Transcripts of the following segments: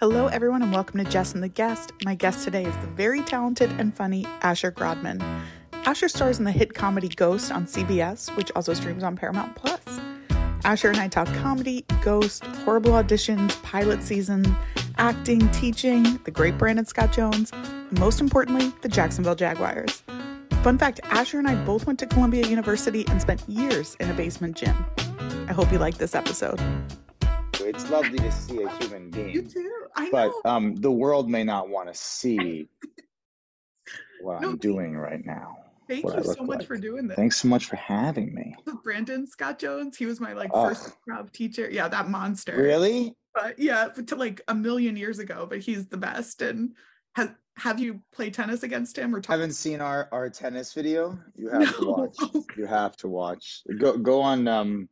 Hello, everyone, and welcome to Jess and the Guest. My guest today is the very talented and funny Asher Grodman. Asher stars in the hit comedy Ghosts on CBS, which also streams on Paramount Plus. Asher and I talk comedy, Ghosts, horrible auditions, pilot season, acting, teaching, the great Brandon Scott Jones, and most importantly, the Jacksonville Jaguars. Fun fact Asher and I both went to Columbia University and spent years in a basement gym. I hope you like this episode. It's lovely to see a human being. You too. I but know. um, the world may not want to see what No, I'm doing right now. Thank you so much like. for doing this. Thanks so much for having me. With Brandon Scott Jones, he was my like Ugh. first improv teacher. Yeah, that monster. Really? But yeah, to like a million years ago. But he's the best. And has have you played tennis against him or talked? Haven't seen our our tennis video? You have to watch. You have to watch. Go go on um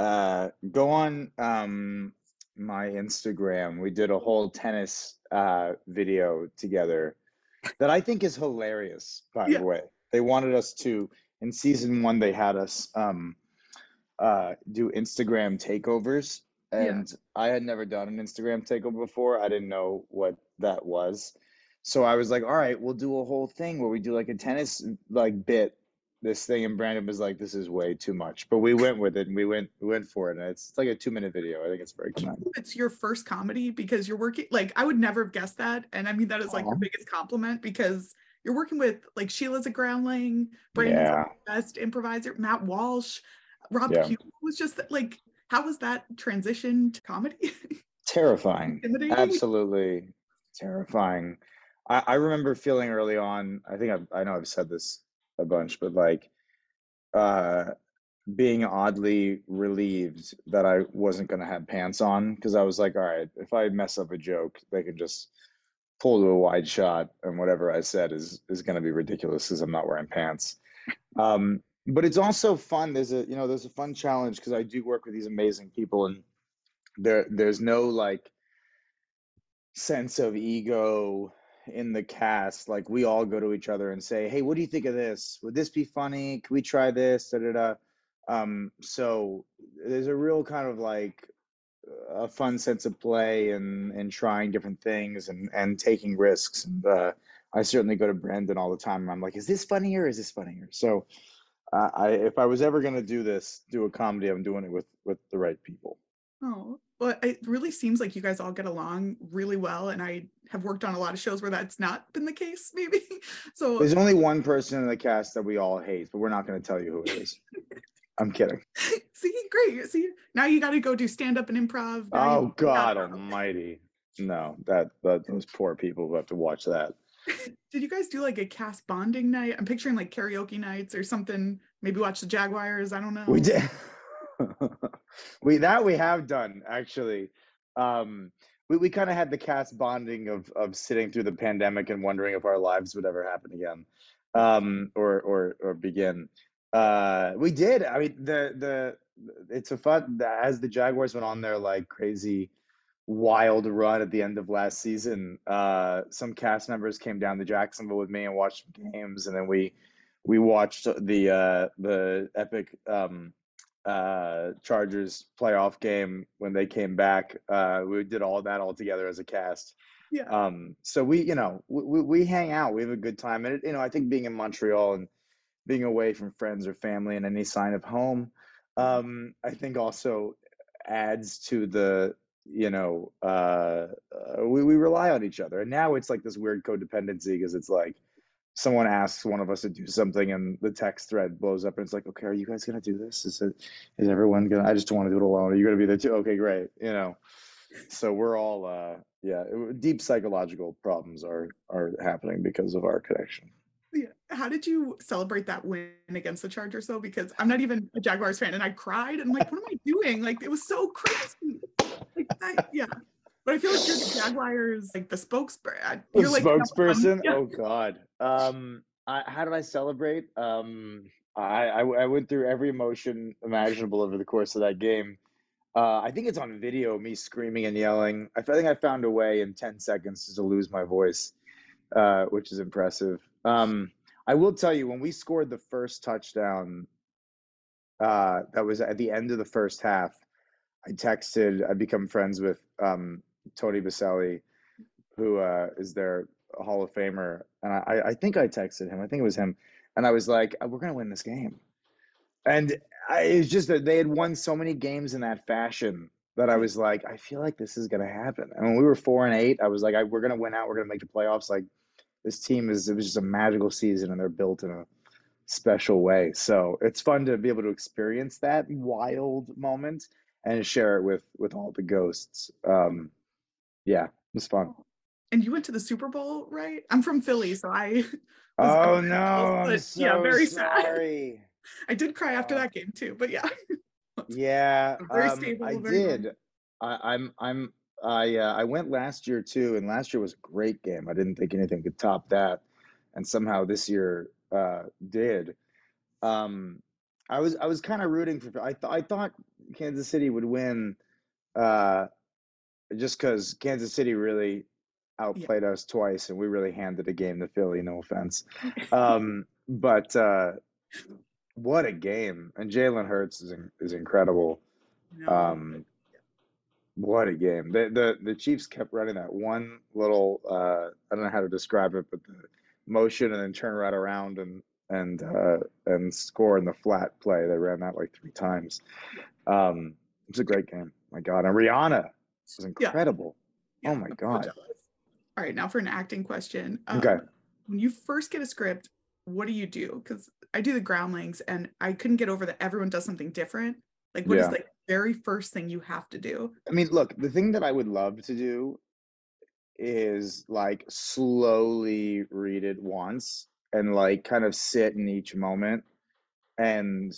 uh go on um my Instagram. We did a whole tennis uh video together that I think is hilarious, by Yeah. the way. They wanted us to in season 1 they had us um uh do Instagram takeovers Yeah. and I had never done an Instagram takeover before. I didn't know what that was. So I was like, all right, we'll do a whole thing where we do like a tennis like bit this thing and Brandon was like, this is way too much. But we went with it and we went we went for it. And it's, it's like a two minute video. I think it's very kind. It's your first comedy because you're working like I would never have guessed that. And I mean that is like the biggest compliment because you're working with like Sheila's a groundling, Brandon's Yeah. the best improviser, Matt Walsh, Rob Yeah. Was just like how was that transition to comedy? Terrifying. Absolutely terrifying. I, I remember feeling early on, I think I've, I know I've said this a bunch, but like uh being oddly relieved that I wasn't going to have pants on because I was like, all right, if I mess up a joke, they can just pull to a wide shot and whatever I said is is going to be ridiculous because I'm not wearing pants. Um, but it's also fun. There's a you know there's a fun challenge because I do work with these amazing people and there there's no like sense of ego in the cast. Like we all go to each other and say, "Hey, what do you think of this? Would this be funny? Can we try this?" Da da da. Um, so there's a real kind of like a fun sense of play and and trying different things and and taking risks. And uh, I certainly go to Brandon all the time. And I'm like, "Is this funnier? Is this funnier?" So. Uh, I, if I was ever gonna do this, do a comedy, I'm doing it with with the right people. Oh, well, it really seems like you guys all get along really well. And I have worked on a lot of shows where that's not been the case, maybe. So There's only one person in the cast that we all hate, but we're not going to tell you who it is. I'm kidding. see, great. See, now you got to go do stand up and improv. now Oh God Almighty! No, that that those poor people who have to watch that. Did you guys do like a cast bonding night? I'm picturing like karaoke nights or something. Maybe watch the Jaguars. I don't know. We did. we that we have done actually. Um, we we kind of had the cast bonding of of sitting through the pandemic and wondering if our lives would ever happen again, um, or or or begin. Uh, we did. I mean, the the it's a fun as the Jaguars went on their like crazy wild run at the end of last season. Uh, some cast members came down to Jacksonville with me and watched games, and then we we watched the uh, the epic um, uh, Chargers playoff game when they came back. Uh, we did all that all together as a cast. Yeah. Um, so we, you know, we, we, hang out. We have a good time, and it, you know, I think being in Montreal and being away from friends or family and any sign of home, um, I think also adds to the, you know, uh, uh, we we rely on each other, and now it's like this weird codependency because it's like someone asks one of us to do something and the text thread blows up and it's like okay are you guys gonna do this is it is everyone gonna i just don't want to do it alone are you gonna be there too okay great you know so we're all uh yeah it- deep psychological problems are are happening because of our connection Yeah. How did you celebrate that win against the Chargers though? Because I'm not even a Jaguars fan and I cried and I'm like, what am I doing? Like it was so crazy. Like I, yeah. But I feel like you're the Jaguars, like the spokesperson. The You're like spokesperson Yeah. oh god um I, how did i celebrate? Um I, I i went through every emotion imaginable over the course of that game. Uh i think it's on video me screaming and yelling. I, think i found a way in 10 seconds to lose my voice uh which is impressive. Um i will tell you when we scored the first touchdown uh that was at the end of the first half I texted, I become friends with um, Tony Boselli, who uh, is their Hall of Famer, and I, I think I texted him. I think it was him, and I was like, "We're gonna win this game," and I, it's just that they had won so many games in that fashion that I was like, I feel like this is gonna happen. And when we were four and eight, I was like, I, we're gonna win out. We're gonna make the playoffs. Like this team is. It was just a magical season, and they're built in a special way. So it's fun to be able to experience that wild moment and share it with with all the ghosts. Um, yeah, it was fun. And you went to the Super Bowl, right? I'm from Philly, so I. Oh no! I'm so yeah, very sorry. sad. I did cry after uh, that game too, but yeah. yeah, very um, stable. I did. I, I'm I'm I uh, I went last year too, and last year was a great game. I didn't think anything could top that, and somehow this year uh, did. Um, I was I was kind of rooting for. I thought I thought Kansas City would win, uh, just because Kansas City really outplayed yeah. us twice, and we really handed a game to Philly. No offense, um, but uh, what a game! And Jalen Hurts is is incredible. No. Um, what a game! The, the the Chiefs kept running that one little uh, I don't know how to describe it, but the motion and then turn right around and and uh, and score in the flat play. They ran that like three times. Um, it was a great game. My God, and Rihanna was incredible. Yeah. Oh my God. All right, now for an acting question. Um, okay. When you first get a script, what do you do? Because I do the groundlings, and I couldn't get over that everyone does something different. Like, what yeah. is the very first thing you have to do? I mean, look, the thing that I would love to do is like slowly read it once and like kind of sit in each moment and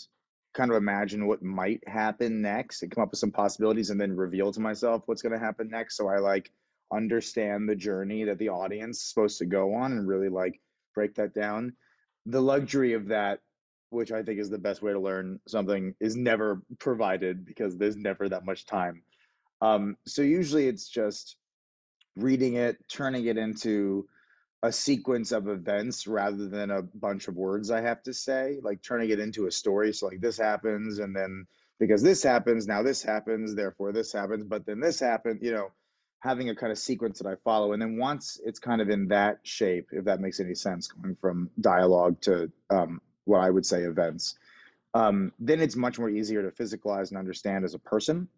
kind of imagine what might happen next and come up with some possibilities and then reveal to myself what's going to happen next so i like understand the journey that the audience is supposed to go on and really like break that down the luxury of that which i think is the best way to learn something is never provided because there's never that much time um, so usually it's just reading it, turning it into a sequence of events rather than a bunch of words I have to say, like turning it into a story. So, like, this happens, and then because this happens, now this happens, therefore this happens, but then this happened, you know, having a kind of sequence that I follow. And then once it's kind of in that shape, if that makes any sense, going from dialogue to um, what I would say events, um, then it's much more easier to physicalize and understand as a person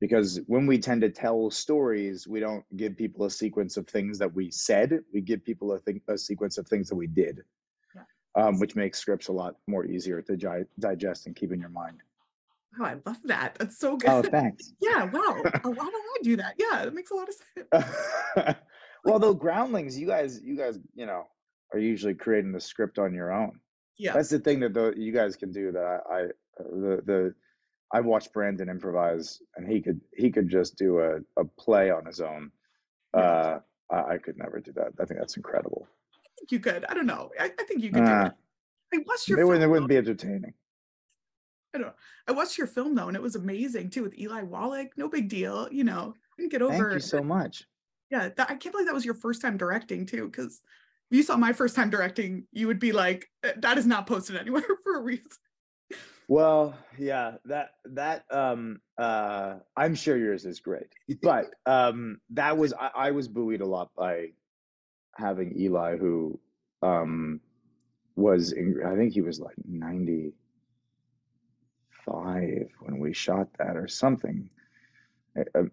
because when we tend to tell stories we don't give people a sequence of things that we said we give people a, thing, a sequence of things that we did yeah. um, which makes scripts a lot more easier to gi- digest and keep in your mind oh i love that that's so good oh thanks yeah wow why don't i do that yeah it makes a lot of sense well though groundlings you guys you guys you know are usually creating the script on your own yeah that's the thing that the, you guys can do that i, I the the I've watched Brandon improvise, and he could he could just do a, a play on his own. Uh, I, I could never do that. I think that's incredible. I think you could. I don't know. I, I think you could uh, do it. I watched your. It, film, it wouldn't be entertaining. I don't know. I watched your film though, and it was amazing too with Eli Wallach. No big deal, you know. I didn't get over. Thank you so much. Yeah, that, I can't believe that was your first time directing too, because if you saw my first time directing, you would be like, "That is not posted anywhere for a reason." Well, yeah, that that um uh I'm sure yours is great. But um that was I, I was buoyed a lot by having Eli who um was in, I think he was like 95 when we shot that or something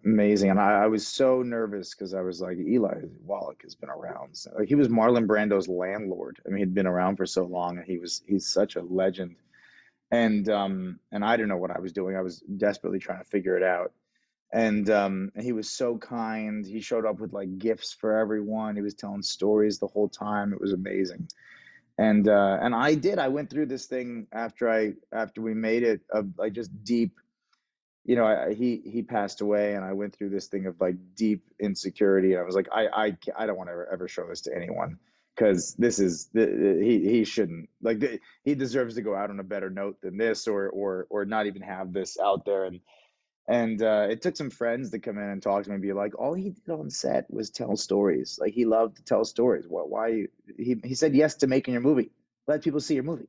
amazing and I, I was so nervous because I was like Eli Wallach has been around so, he was Marlon Brando's landlord I mean he'd been around for so long and he was he's such a legend and um and I didn't know what I was doing. I was desperately trying to figure it out. And um and he was so kind. He showed up with like gifts for everyone. He was telling stories the whole time. It was amazing. And uh and I did. I went through this thing after I after we made it of like just deep you know, I, he he passed away, and I went through this thing of like deep insecurity. And I was like, I I I don't want to ever, ever show this to anyone because this is he he shouldn't like he deserves to go out on a better note than this or or or not even have this out there and and uh, it took some friends to come in and talk to me and be like all he did on set was tell stories like he loved to tell stories what why he he said yes to making your movie let people see your movie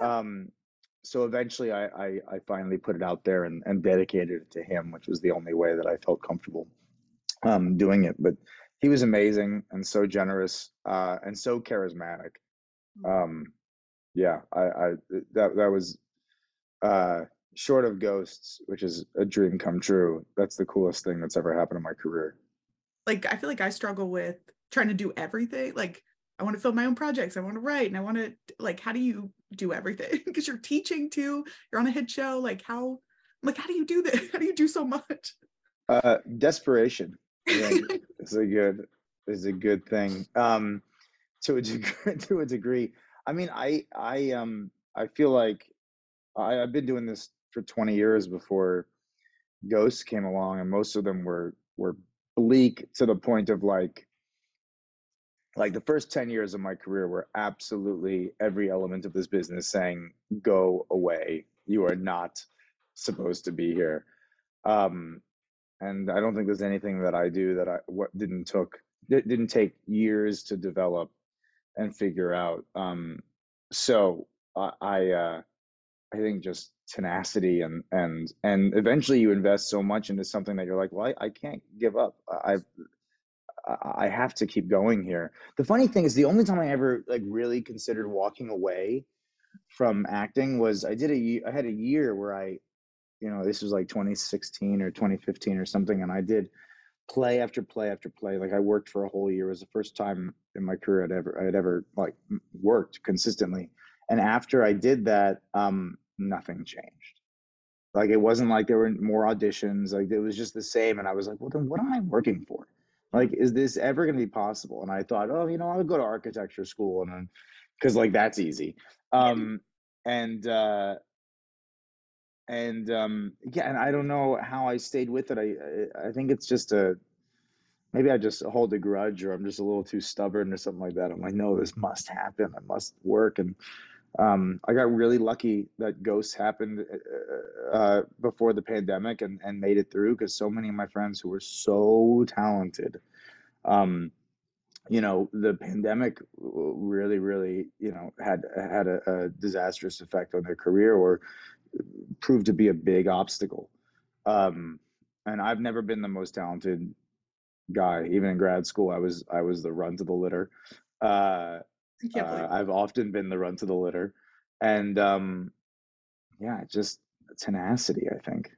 yeah. um so eventually I, I i finally put it out there and and dedicated it to him which was the only way that i felt comfortable um, doing it. But he was amazing and so generous uh, and so charismatic. Mm. Um, yeah, I, I that that was uh, short of ghosts, which is a dream come true. That's the coolest thing that's ever happened in my career. Like I feel like I struggle with trying to do everything. Like I want to film my own projects. I want to write and I want to like how do you do everything? because you're teaching too. You're on a hit show. Like how like how do you do this? How do you do so much? Uh, desperation is a good is a good thing. Um, to a degree, to a degree. I mean, I I um I feel like I, I've been doing this for 20 years before ghosts came along, and most of them were were bleak to the point of like like the first 10 years of my career were absolutely every element of this business saying go away. You are not supposed to be here. Um and i don't think there's anything that i do that i what didn't took didn't take years to develop and figure out. Um so i i uh i think just tenacity and and and eventually you invest so much into something that you're like well i, I can't give up i I have to keep going here. The funny thing is, the only time I ever like really considered walking away from acting was I did a I had a year where I, you know, this was like 2016 or 2015 or something, and I did play after play after play. Like I worked for a whole year. It was the first time in my career I'd ever I'd ever like worked consistently. And after I did that, um, nothing changed. Like it wasn't like there were more auditions. Like it was just the same. And I was like, well, then what am I working for? like is this ever going to be possible and i thought oh you know i'll go to architecture school and then because like that's easy um and uh and um yeah and i don't know how i stayed with it i i think it's just a maybe i just hold a grudge or i'm just a little too stubborn or something like that i'm like no this must happen i must work and um, I got really lucky that Ghosts happened uh, uh, before the pandemic and, and made it through because so many of my friends who were so talented, um, you know, the pandemic really, really, you know, had had a, a, disastrous effect on their career or proved to be a big obstacle. Um, and I've never been the most talented guy, even in grad school. I was I was the run to the litter. Uh, uh, I've often been the run to the litter, and um, yeah, just tenacity. I think.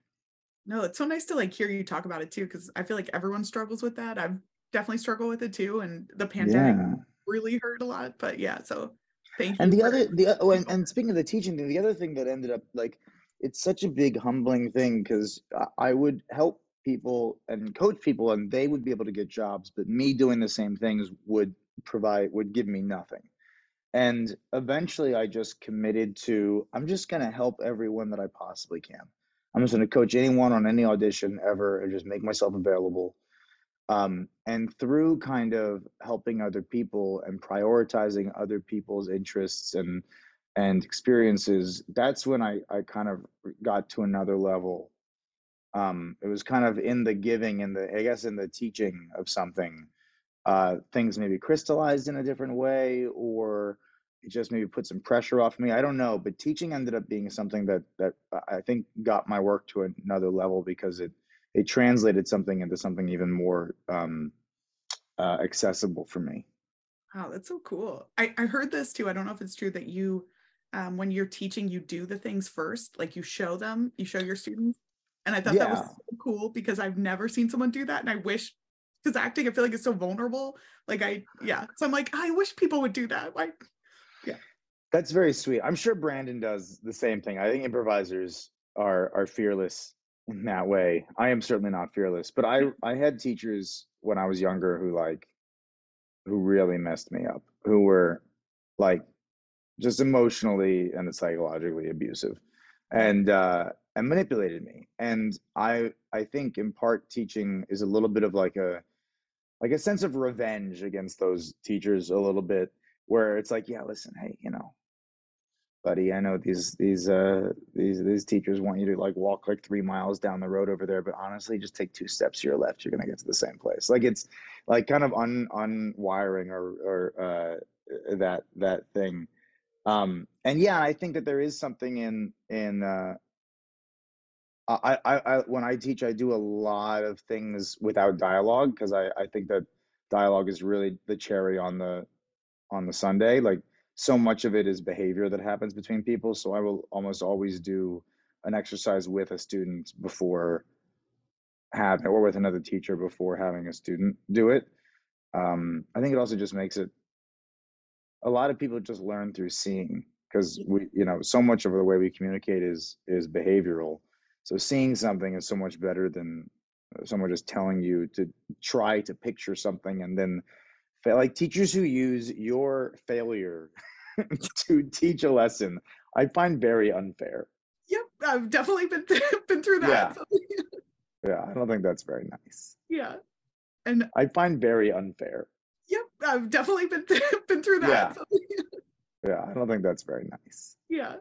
No, it's so nice to like hear you talk about it too, because I feel like everyone struggles with that. I've definitely struggled with it too, and the pandemic yeah. really hurt a lot. But yeah, so thank you. And the other, the oh, and, and speaking of the teaching thing, the other thing that ended up like it's such a big humbling thing because I would help people and coach people, and they would be able to get jobs, but me doing the same things would provide would give me nothing. And eventually I just committed to I'm just going to help everyone that I possibly can. I'm just going to coach anyone on any audition ever and just make myself available. Um, and through kind of helping other people and prioritizing other people's interests and and experiences, that's when I, I kind of got to another level. Um, it was kind of in the giving and the I guess in the teaching of something uh, things maybe crystallized in a different way or it just maybe put some pressure off me i don't know but teaching ended up being something that that i think got my work to another level because it it translated something into something even more um, uh, accessible for me wow that's so cool I, I heard this too i don't know if it's true that you um, when you're teaching you do the things first like you show them you show your students and i thought yeah. that was so cool because i've never seen someone do that and i wish because acting, I feel like it's so vulnerable. Like I, yeah. So I'm like, I wish people would do that. Like, yeah. That's very sweet. I'm sure Brandon does the same thing. I think improvisers are are fearless in that way. I am certainly not fearless, but I I had teachers when I was younger who like who really messed me up, who were like just emotionally and psychologically abusive and uh and manipulated me. And I I think in part teaching is a little bit of like a like a sense of revenge against those teachers a little bit where it's like yeah listen hey you know buddy i know these these uh these these teachers want you to like walk like three miles down the road over there but honestly just take two steps to your left you're gonna get to the same place. Like it's like kind of un unwiring or or uh that that thing. Um and yeah i think that there is something in in uh I, I, I when I teach, I do a lot of things without dialogue because I, I think that dialogue is really the cherry on the on the sundae. Like so much of it is behavior that happens between people. So I will almost always do an exercise with a student before having or with another teacher before having a student do it. Um, I think it also just makes it a lot of people just learn through seeing because we you know so much of the way we communicate is is behavioral so seeing something is so much better than uh, someone just telling you to try to picture something and then fail. Like teachers who use your failure to teach a lesson, I find very unfair. Yep, I've definitely been th- been through that. Yeah. yeah, I don't think that's very nice. Yeah, and I find very unfair. Yep, I've definitely been th- been through that. Yeah. yeah, I don't think that's very nice. Yeah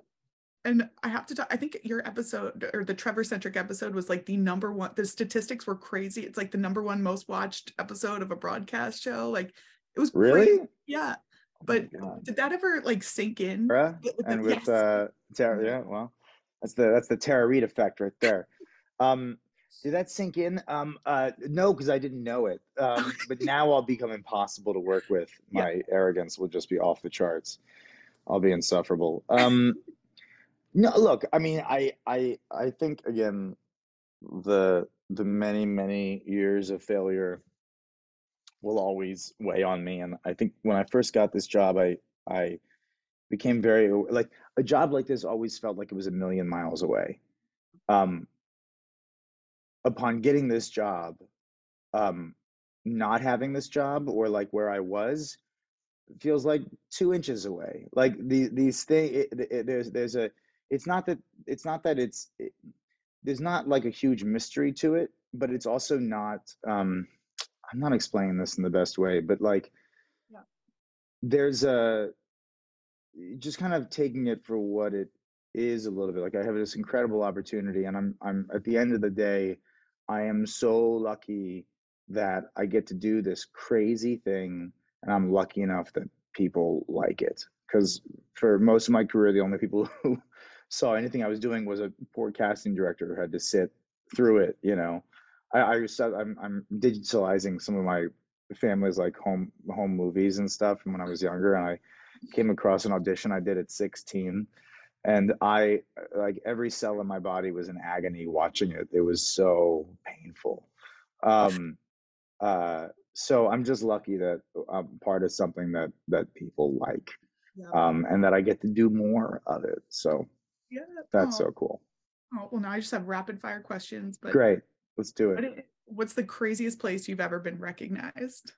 and I have to talk, I think your episode or the Trevor centric episode was like the number one, the statistics were crazy. It's like the number one most watched episode of a broadcast show. Like it was really, crazy. yeah. Oh but did that ever like sink in? With and with yes. uh Tara, yeah, well, that's the that's the Tara Reid effect right there. Um, did that sink in? Um, uh, no, because I didn't know it. Um, but now I'll become impossible to work with. My yeah. arrogance will just be off the charts. I'll be insufferable. Um, no, look, I mean, I I I think again, the the many many years of failure will always weigh on me, and I think when I first got this job, I I became very like a job like this always felt like it was a million miles away. Um, upon getting this job, um, not having this job or like where I was feels like two inches away. Like the these thing, there's there's a it's not that it's not that it's it, there's not like a huge mystery to it but it's also not um i'm not explaining this in the best way but like yeah. there's a just kind of taking it for what it is a little bit like i have this incredible opportunity and i'm i'm at the end of the day i am so lucky that i get to do this crazy thing and i'm lucky enough that people like it because for most of my career the only people who saw anything I was doing was a poor casting director who had to sit through it. You know, I, I I'm I'm digitalizing some of my family's like home home movies and stuff from when I was younger, and I came across an audition I did at 16, and I like every cell in my body was in agony watching it. It was so painful. Um, uh, so I'm just lucky that I'm part of something that that people like. Yeah. Um, and that I get to do more of it. So yeah. That's oh. so cool. Oh, well, now I just have rapid fire questions. But great. Let's do it. What, what's the craziest place you've ever been recognized?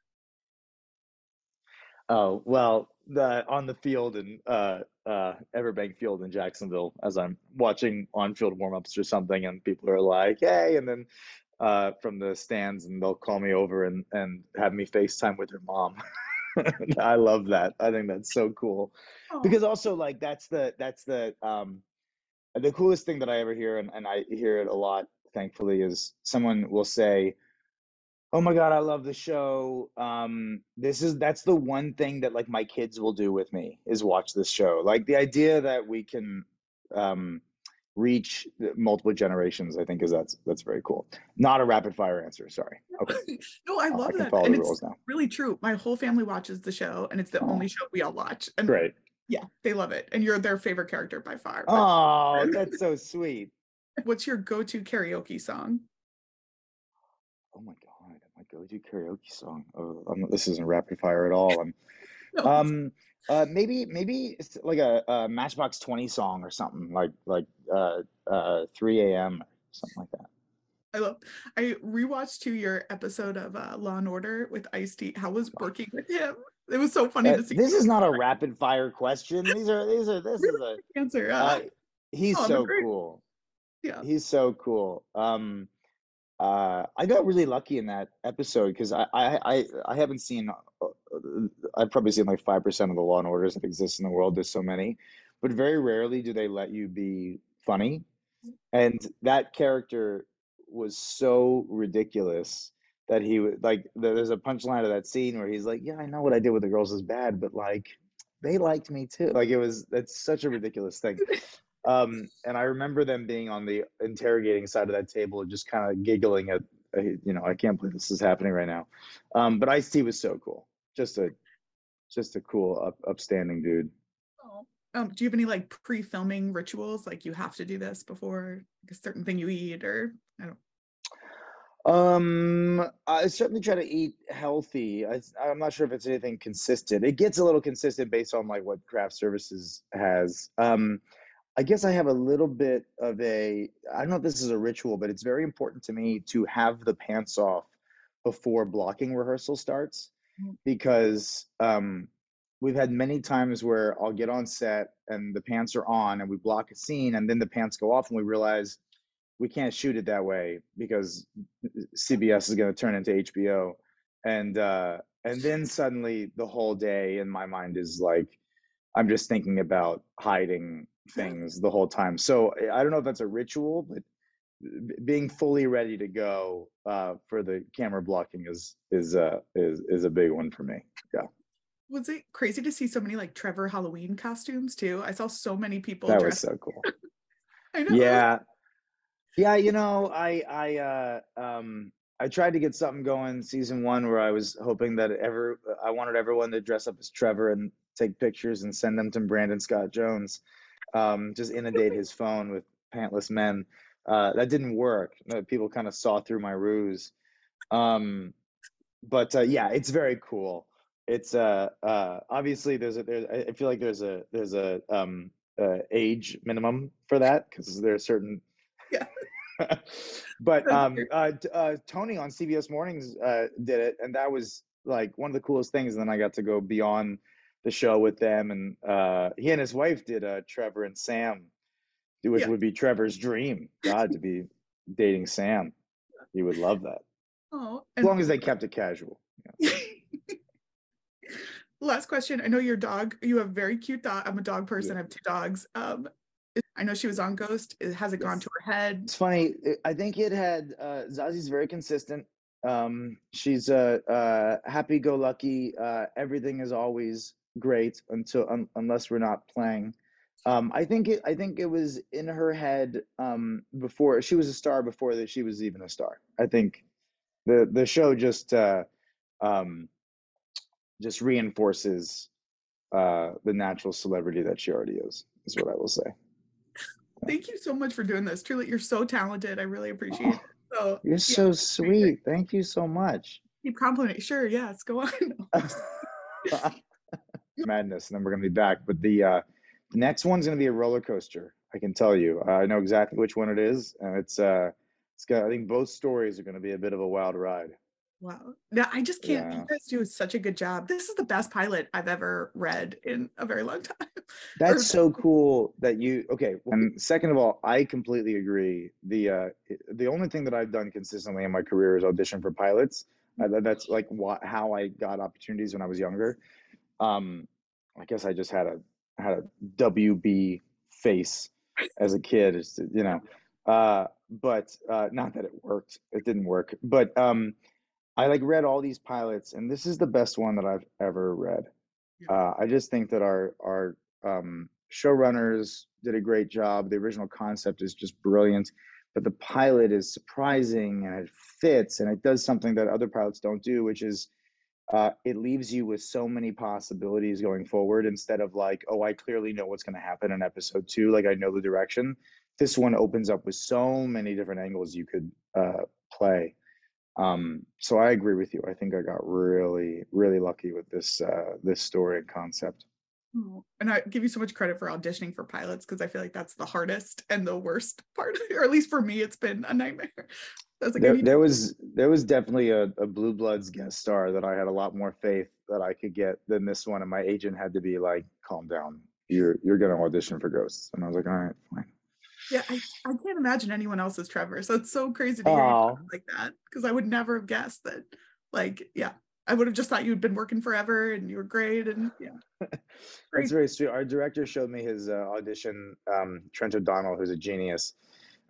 Oh, well, the on the field in uh, uh, Everbank Field in Jacksonville, as I'm watching on-field warm-ups or something, and people are like, "Hey!" and then uh, from the stands, and they'll call me over and and have me FaceTime with their mom. I love that. I think that's so cool, oh. because also like that's the that's the um, the coolest thing that I ever hear, and, and I hear it a lot, thankfully, is someone will say, "Oh my god, I love the show. Um, this is that's the one thing that like my kids will do with me is watch this show. Like the idea that we can um, reach multiple generations, I think is that's that's very cool. Not a rapid fire answer. Sorry. Okay. no, I love I that. and it's really true. My whole family watches the show, and it's the oh. only show we all watch. And Great. Yeah, they love it. And you're their favorite character by far. Oh, that's so sweet. What's your go-to karaoke song? Oh my god, my go-to karaoke song. Oh, this isn't rapid fire at all. I'm, no, um, uh, maybe maybe it's like a, a, Matchbox Twenty song or something like like uh, uh, 3 a.m. or something like that. I love. I rewatched to your episode of uh, Law and Order with Ice T. How was working with him? It was so funny uh, to see. This is not a rapid fire question. These are these are this really is a answer. Uh, he's oh, so cool. Yeah, he's so cool. Um, uh, I got really lucky in that episode because I, I I I haven't seen. Uh, I've probably seen like five percent of the Law and Orders that exist in the world. There's so many, but very rarely do they let you be funny, and that character was so ridiculous that he like there's a punchline of that scene where he's like yeah i know what i did with the girls is bad but like they liked me too like it was that's such a ridiculous thing Um, and I remember them being on the interrogating side of that table, and just kind of giggling at, you know, I can't believe this is happening right now. Um, but Ice T was so cool, just a, just a cool, up, upstanding dude. Oh. Um, do you have any like pre-filming rituals? Like you have to do this before like, a certain thing you eat, or I don't. Um, I certainly try to eat healthy. I, I'm not sure if it's anything consistent. It gets a little consistent based on like what craft services has. Um, I guess I have a little bit of a, I don't know if this is a ritual, but it's very important to me to have the pants off before blocking rehearsal starts Mhm. because um, we've had many times where I'll get on set and the pants are on and we block a scene and then the pants go off and we realize we can't shoot it that way because CBS is going to turn into HBO. And uh, and then suddenly the whole day in my mind is like I'm just thinking about hiding things the whole time. So I don't know if that's a ritual, but being fully ready to go uh, for the camera blocking is is uh, is is a big one for me. Yeah, Was it crazy to see so many like Trevor Halloween costumes too? I saw so many people that was so cool. I know. Yeah, yeah. You know, I I uh, um I tried to get something going season one where I was hoping that ever I wanted everyone to dress up as Trevor and take pictures and send them to Brandon Scott Jones, um, just inundate his phone with pantless men. Uh, that didn't work. Uh, People kind of saw through my ruse. Um, but uh, yeah, it's very cool. It's uh, uh, obviously there's a there's I I feel like there's a there's a um, uh, age minimum for that because there are certain Yeah. but um, uh, uh, Tony on CBS Mornings uh, did it, and that was like one of the coolest things. And then I got to go beyond the show with them, and uh, he and his wife did uh, Trevor and Sam, which Yeah. would be Trevor's dream. God to be dating Sam, he would love that Oh, as long as they kept it casual. last question. I know your dog. You have a very cute dog. I'm a dog person. I have two dogs. Um, I know she was on Ghost. It- Has it gone to her head? It's funny. I think it had uh, Zazi's very consistent. Um, she's uh, uh, happy-go-lucky. Uh, everything is always great until un, unless we're not playing. Um, I think it. I think it was in her head um, before she was a star before that she was even a star. I think the the show just uh, um, just reinforces uh, the natural celebrity that she already is. Is what I will say. Thank you so much for doing this. Truly, you're so talented. I really appreciate it. So You're yeah, so sweet. Thank you so much. keep complimenting. Sure, yes, go on. Madness, and then we're gonna be back. But the uh, the next one's gonna be a roller coaster. I can tell you. Uh, I know exactly which one it is, and it's uh, it's got. I think both stories are gonna be a bit of a wild ride. Wow. No, I just can't. Yeah. You guys do such a good job. This is the best pilot I've ever read in a very long time. That's so cool that you. Okay, and second of all, I completely agree. The uh, the only thing that I've done consistently in my career is audition for pilots. Uh, that's like what how I got opportunities when I was younger. Um, I guess I just had a had a WB face as a kid. You know, uh, but uh, not that it worked. It didn't work. But um, I like read all these pilots, and this is the best one that I've ever read. Yeah. Uh, I just think that our our um, showrunners did a great job. The original concept is just brilliant, but the pilot is surprising and it fits and it does something that other pilots don't do, which is uh, it leaves you with so many possibilities going forward instead of like, oh, I clearly know what's going to happen in episode two, like I know the direction. This one opens up with so many different angles you could uh, play. Um, so I agree with you. I think I got really, really lucky with this uh, this story and concept. Oh, And I give you so much credit for auditioning for pilots because I feel like that's the hardest and the worst part, or at least for me, it's been a nightmare. Was like, There, need there was there was definitely a, a Blue Bloods guest star that I had a lot more faith that I could get than this one, and my agent had to be like, "Calm down, you're you're gonna audition for Ghosts," and I was like, "All right, fine." Yeah, I, I can't imagine anyone else as Trevor. So it's so crazy to hear like that because I would never have guessed that. Like, yeah, I would have just thought you'd been working forever and you were great. And yeah, Great. very sweet. Our director showed me his uh, audition. Um, Trent O'Donnell, who's a genius,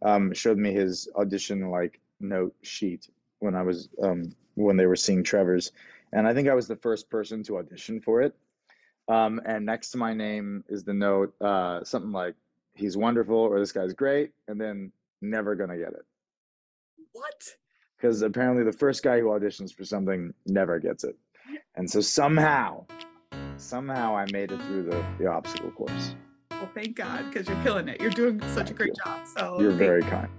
um, showed me his audition like note sheet when I was um, when they were seeing Trevor's, and I think I was the first person to audition for it. Um, and next to my name is the note, uh, something like he's wonderful or this guy's great, and then never gonna get it. What? Because apparently the first guy who auditions for something never gets it. And so somehow, somehow I made it through the, the obstacle course. Well, thank God, because you're killing it. You're doing such Thank a great you. job. So You're very kind.